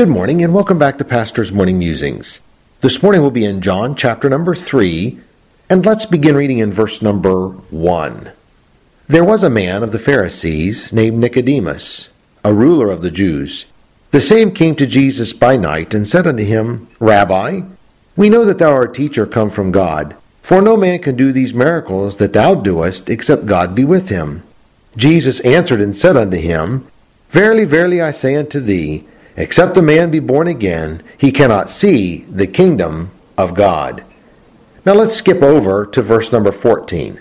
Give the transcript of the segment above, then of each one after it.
Good morning and welcome back to Pastor's Morning Musings. This morning we'll be in John chapter number 3, and let's begin reading in verse number 1. There was a man of the Pharisees named Nicodemus, a ruler of the Jews. The same came to Jesus by night and said unto him, Rabbi, we know that thou art a teacher come from God, for no man can do these miracles that thou doest except God be with him. Jesus answered and said unto him, Verily, verily, I say unto thee, Except a man be born again, he cannot see the kingdom of God. Now let's skip over to verse number 14.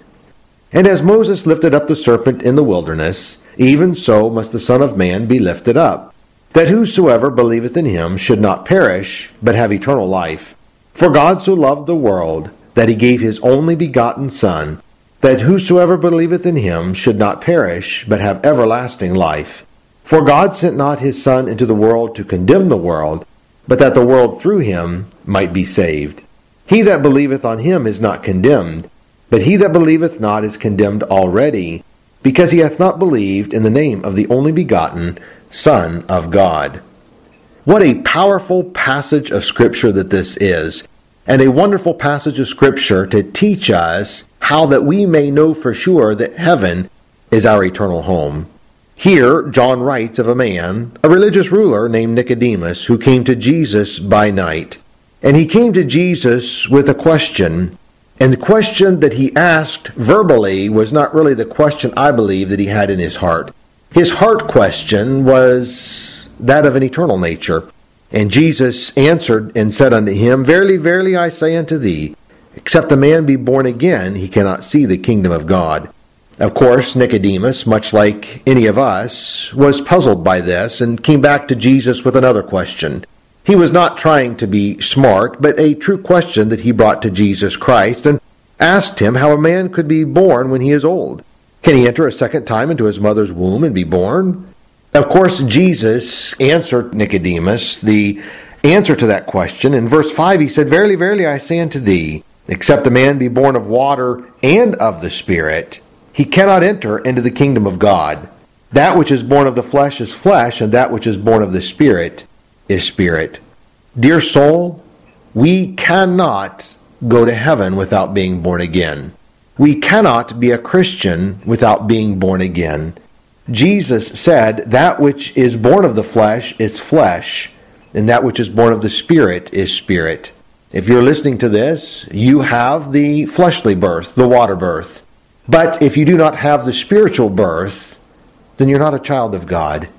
And as Moses lifted up the serpent in the wilderness, even so must the Son of Man be lifted up, that whosoever believeth in him should not perish, but have eternal life. For God so loved the world, that he gave his only begotten Son, that whosoever believeth in him should not perish, but have everlasting life. For God sent not his Son into the world to condemn the world, but that the world through him might be saved. He that believeth on him is not condemned, but he that believeth not is condemned already, because he hath not believed in the name of the only begotten Son of God. What a powerful passage of Scripture that this is, and a wonderful passage of Scripture to teach us how that we may know for sure that heaven is our eternal home. Here, John writes of a man, a religious ruler named Nicodemus, who came to Jesus by night. And he came to Jesus with a question, and the question that he asked verbally was not really the question I believe that he had in his heart. His heart question was that of an eternal nature. And Jesus answered and said unto him, Verily, verily, I say unto thee, except a man be born again, he cannot see the kingdom of God. Of course, Nicodemus, much like any of us, was puzzled by this and came back to Jesus with another question. He was not trying to be smart, but a true question that he brought to Jesus Christ and asked him how a man could be born when he is old. Can he enter a second time into his mother's womb and be born? Of course, Jesus answered Nicodemus the answer to that question. In verse 5, he said, Verily, verily, I say unto thee, except a man be born of water and of the Spirit, he cannot enter into the kingdom of God. That which is born of the flesh is flesh, and that which is born of the Spirit is spirit. Dear soul, we cannot go to heaven without being born again. We cannot be a Christian without being born again. Jesus said, That which is born of the flesh is flesh, and that which is born of the Spirit is spirit. If you're listening to this, you have the fleshly birth, the water birth. But if you do not have the spiritual birth, then you're not a child of God.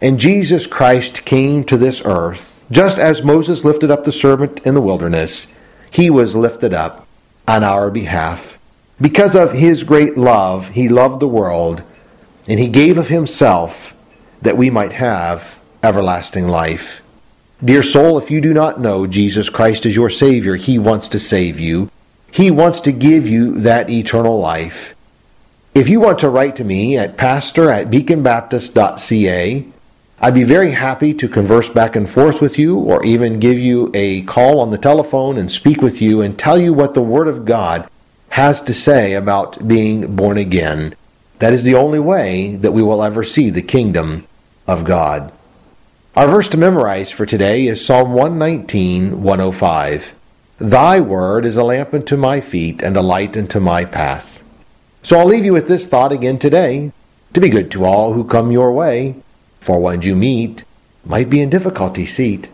And Jesus Christ came to this earth, just as Moses lifted up the serpent in the wilderness, he was lifted up on our behalf. Because of his great love, he loved the world, and he gave of himself that we might have everlasting life. Dear soul, if you do not know Jesus Christ as your Savior, he wants to save you. He wants to give you that eternal life. If you want to write to me at pastor at beaconbaptist.ca, I'd be very happy to converse back and forth with you or even give you a call on the telephone and speak with you and tell you what the Word of God has to say about being born again. That is the only way that we will ever see the kingdom of God. Our verse to memorize for today is Psalm 119, 105. Thy word is a lamp unto my feet and a light unto my path. So I'll leave you with this thought again today to be good to all who come your way, for one you meet might be in difficulty seat.